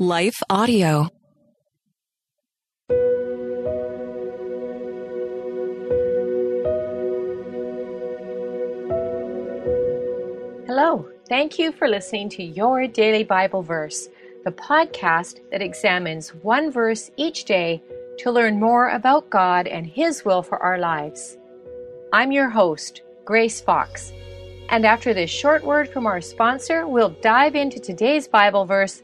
Life Audio. Hello, thank you for listening to Your Daily Bible Verse, the podcast that examines one verse each day to learn more about God and His will for our lives. I'm your host, Grace Fox, and after this short word from our sponsor, we'll dive into today's Bible verse,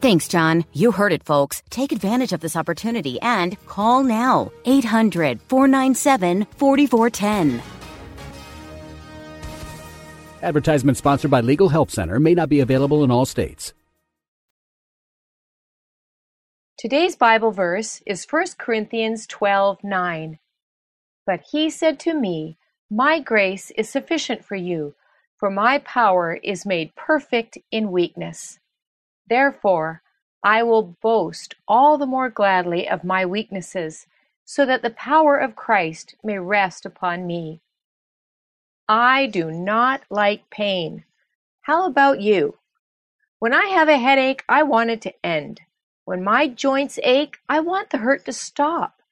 Thanks, John. You heard it, folks. Take advantage of this opportunity and call now 800 497 4410. Advertisement sponsored by Legal Help Center may not be available in all states. Today's Bible verse is 1 Corinthians 12 9. But he said to me, My grace is sufficient for you, for my power is made perfect in weakness. Therefore, I will boast all the more gladly of my weaknesses, so that the power of Christ may rest upon me. I do not like pain. How about you? When I have a headache, I want it to end. When my joints ache, I want the hurt to stop.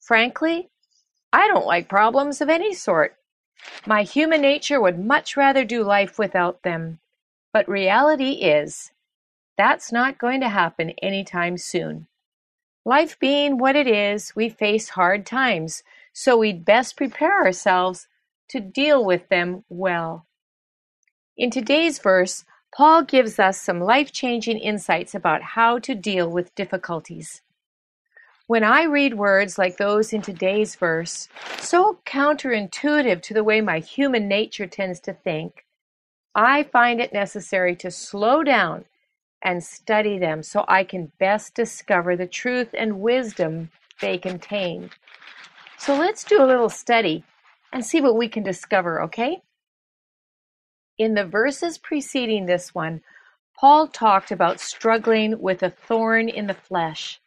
Frankly, I don't like problems of any sort. My human nature would much rather do life without them. But reality is, that's not going to happen anytime soon. Life being what it is, we face hard times, so we'd best prepare ourselves to deal with them well. In today's verse, Paul gives us some life changing insights about how to deal with difficulties. When I read words like those in today's verse, so counterintuitive to the way my human nature tends to think, I find it necessary to slow down and study them so I can best discover the truth and wisdom they contain. So let's do a little study and see what we can discover, okay? In the verses preceding this one, Paul talked about struggling with a thorn in the flesh.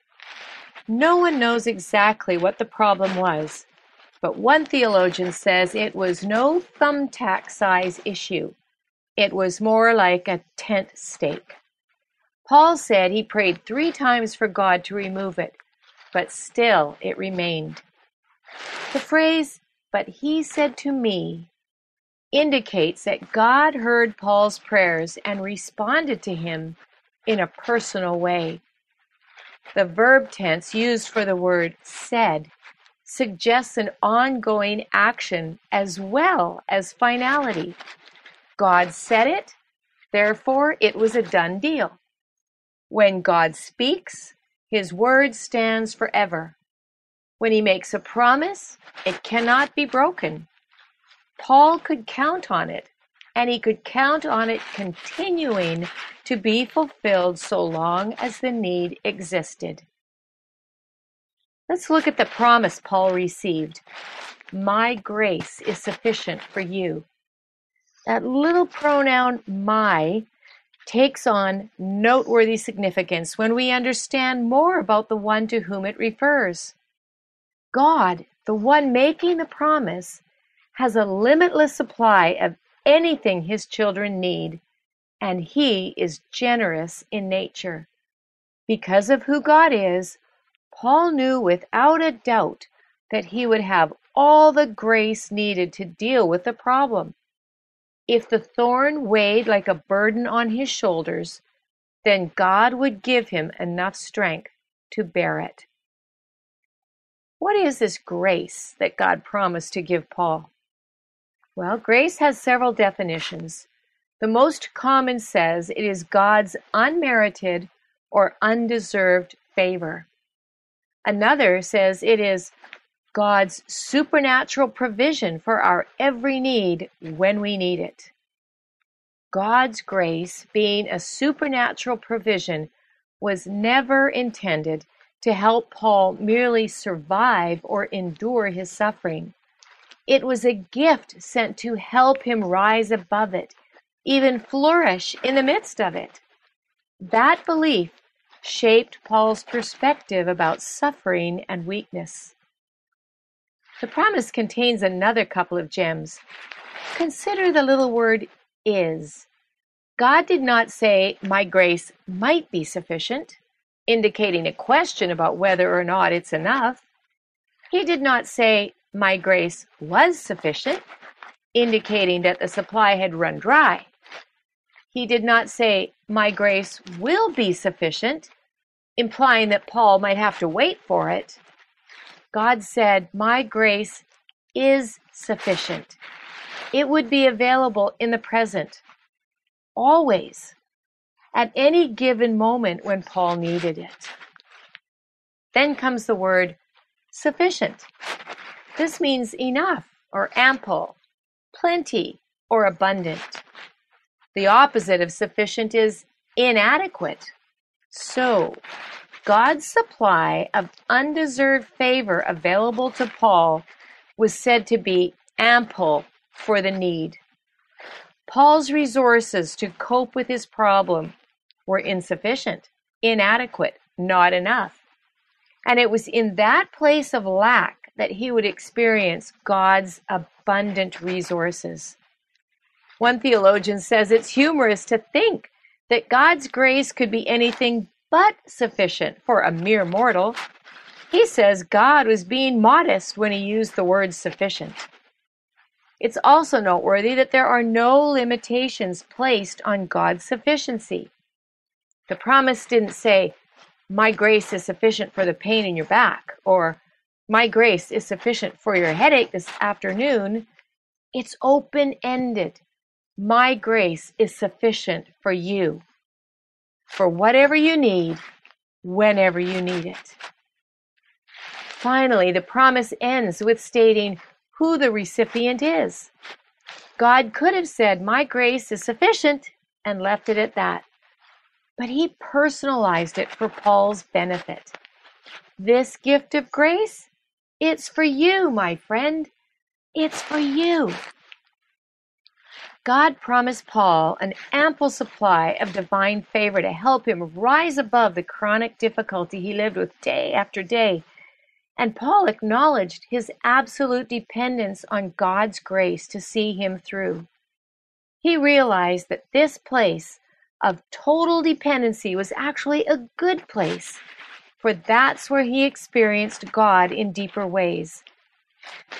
No one knows exactly what the problem was, but one theologian says it was no thumbtack size issue. It was more like a tent stake. Paul said he prayed three times for God to remove it, but still it remained. The phrase, but he said to me, indicates that God heard Paul's prayers and responded to him in a personal way. The verb tense used for the word said suggests an ongoing action as well as finality. God said it, therefore it was a done deal. When God speaks, his word stands forever. When he makes a promise, it cannot be broken. Paul could count on it, and he could count on it continuing to be fulfilled so long as the need existed. Let's look at the promise Paul received. My grace is sufficient for you. That little pronoun my takes on noteworthy significance when we understand more about the one to whom it refers. God, the one making the promise, has a limitless supply of anything his children need, and he is generous in nature. Because of who God is, Paul knew without a doubt that he would have all the grace needed to deal with the problem. If the thorn weighed like a burden on his shoulders, then God would give him enough strength to bear it. What is this grace that God promised to give Paul? Well, grace has several definitions. The most common says it is God's unmerited or undeserved favor. Another says it is God's supernatural provision for our every need when we need it. God's grace, being a supernatural provision, was never intended to help Paul merely survive or endure his suffering. It was a gift sent to help him rise above it, even flourish in the midst of it. That belief shaped Paul's perspective about suffering and weakness. The promise contains another couple of gems. Consider the little word is. God did not say, My grace might be sufficient, indicating a question about whether or not it's enough. He did not say, My grace was sufficient, indicating that the supply had run dry. He did not say, My grace will be sufficient, implying that Paul might have to wait for it. God said, My grace is sufficient. It would be available in the present, always, at any given moment when Paul needed it. Then comes the word sufficient. This means enough or ample, plenty or abundant. The opposite of sufficient is inadequate. So, God's supply of undeserved favor available to Paul was said to be ample for the need. Paul's resources to cope with his problem were insufficient, inadequate, not enough. And it was in that place of lack that he would experience God's abundant resources. One theologian says it's humorous to think that God's grace could be anything but sufficient for a mere mortal. He says God was being modest when he used the word sufficient. It's also noteworthy that there are no limitations placed on God's sufficiency. The promise didn't say, My grace is sufficient for the pain in your back, or My grace is sufficient for your headache this afternoon. It's open ended. My grace is sufficient for you for whatever you need, whenever you need it. Finally, the promise ends with stating who the recipient is. God could have said, My grace is sufficient, and left it at that. But he personalized it for Paul's benefit. This gift of grace, it's for you, my friend. It's for you. God promised Paul an ample supply of divine favor to help him rise above the chronic difficulty he lived with day after day. And Paul acknowledged his absolute dependence on God's grace to see him through. He realized that this place of total dependency was actually a good place, for that's where he experienced God in deeper ways.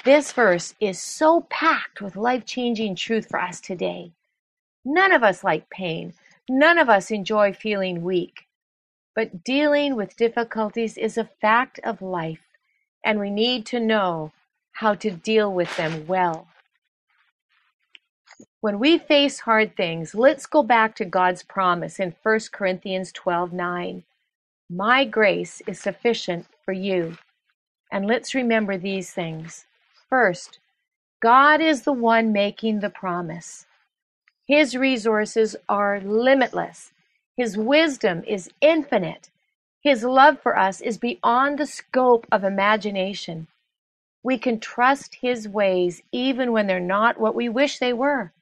This verse is so packed with life changing truth for us today. None of us like pain. None of us enjoy feeling weak. But dealing with difficulties is a fact of life, and we need to know how to deal with them well. When we face hard things, let's go back to God's promise in 1 Corinthians 12:9. My grace is sufficient for you. And let's remember these things. First, God is the one making the promise. His resources are limitless. His wisdom is infinite. His love for us is beyond the scope of imagination. We can trust His ways even when they're not what we wish they were.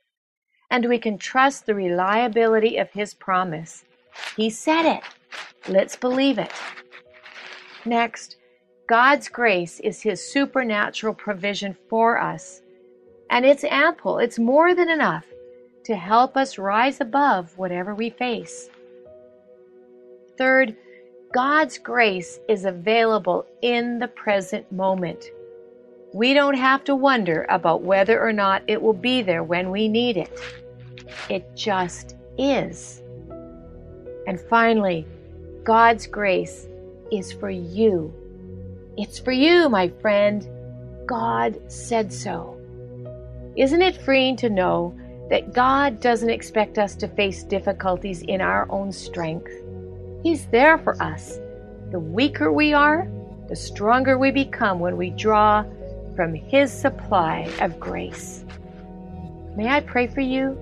And we can trust the reliability of His promise. He said it. Let's believe it. Next, God's grace is His supernatural provision for us, and it's ample, it's more than enough to help us rise above whatever we face. Third, God's grace is available in the present moment. We don't have to wonder about whether or not it will be there when we need it. It just is. And finally, God's grace is for you it's for you, my friend. God said so. Isn't it freeing to know that God doesn't expect us to face difficulties in our own strength? He's there for us. The weaker we are, the stronger we become when we draw from His supply of grace. May I pray for you?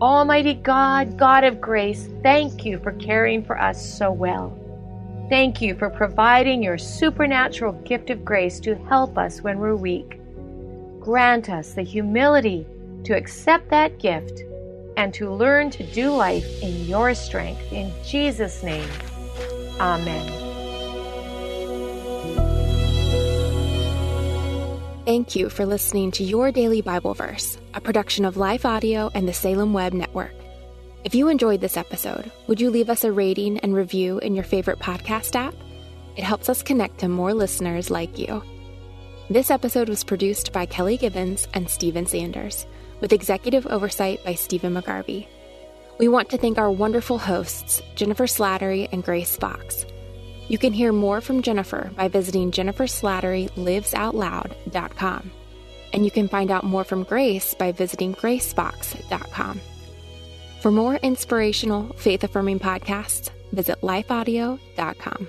Almighty God, God of grace, thank you for caring for us so well. Thank you for providing your supernatural gift of grace to help us when we're weak. Grant us the humility to accept that gift and to learn to do life in your strength. In Jesus' name, Amen. Thank you for listening to Your Daily Bible Verse, a production of Life Audio and the Salem Web Network. If you enjoyed this episode, would you leave us a rating and review in your favorite podcast app? It helps us connect to more listeners like you. This episode was produced by Kelly Gibbons and Stephen Sanders, with executive oversight by Stephen McGarvey. We want to thank our wonderful hosts, Jennifer Slattery and Grace Fox. You can hear more from Jennifer by visiting jenniferslatterylivesoutloud.com. And you can find out more from Grace by visiting gracefox.com. For more inspirational, faith affirming podcasts, visit lifeaudio.com.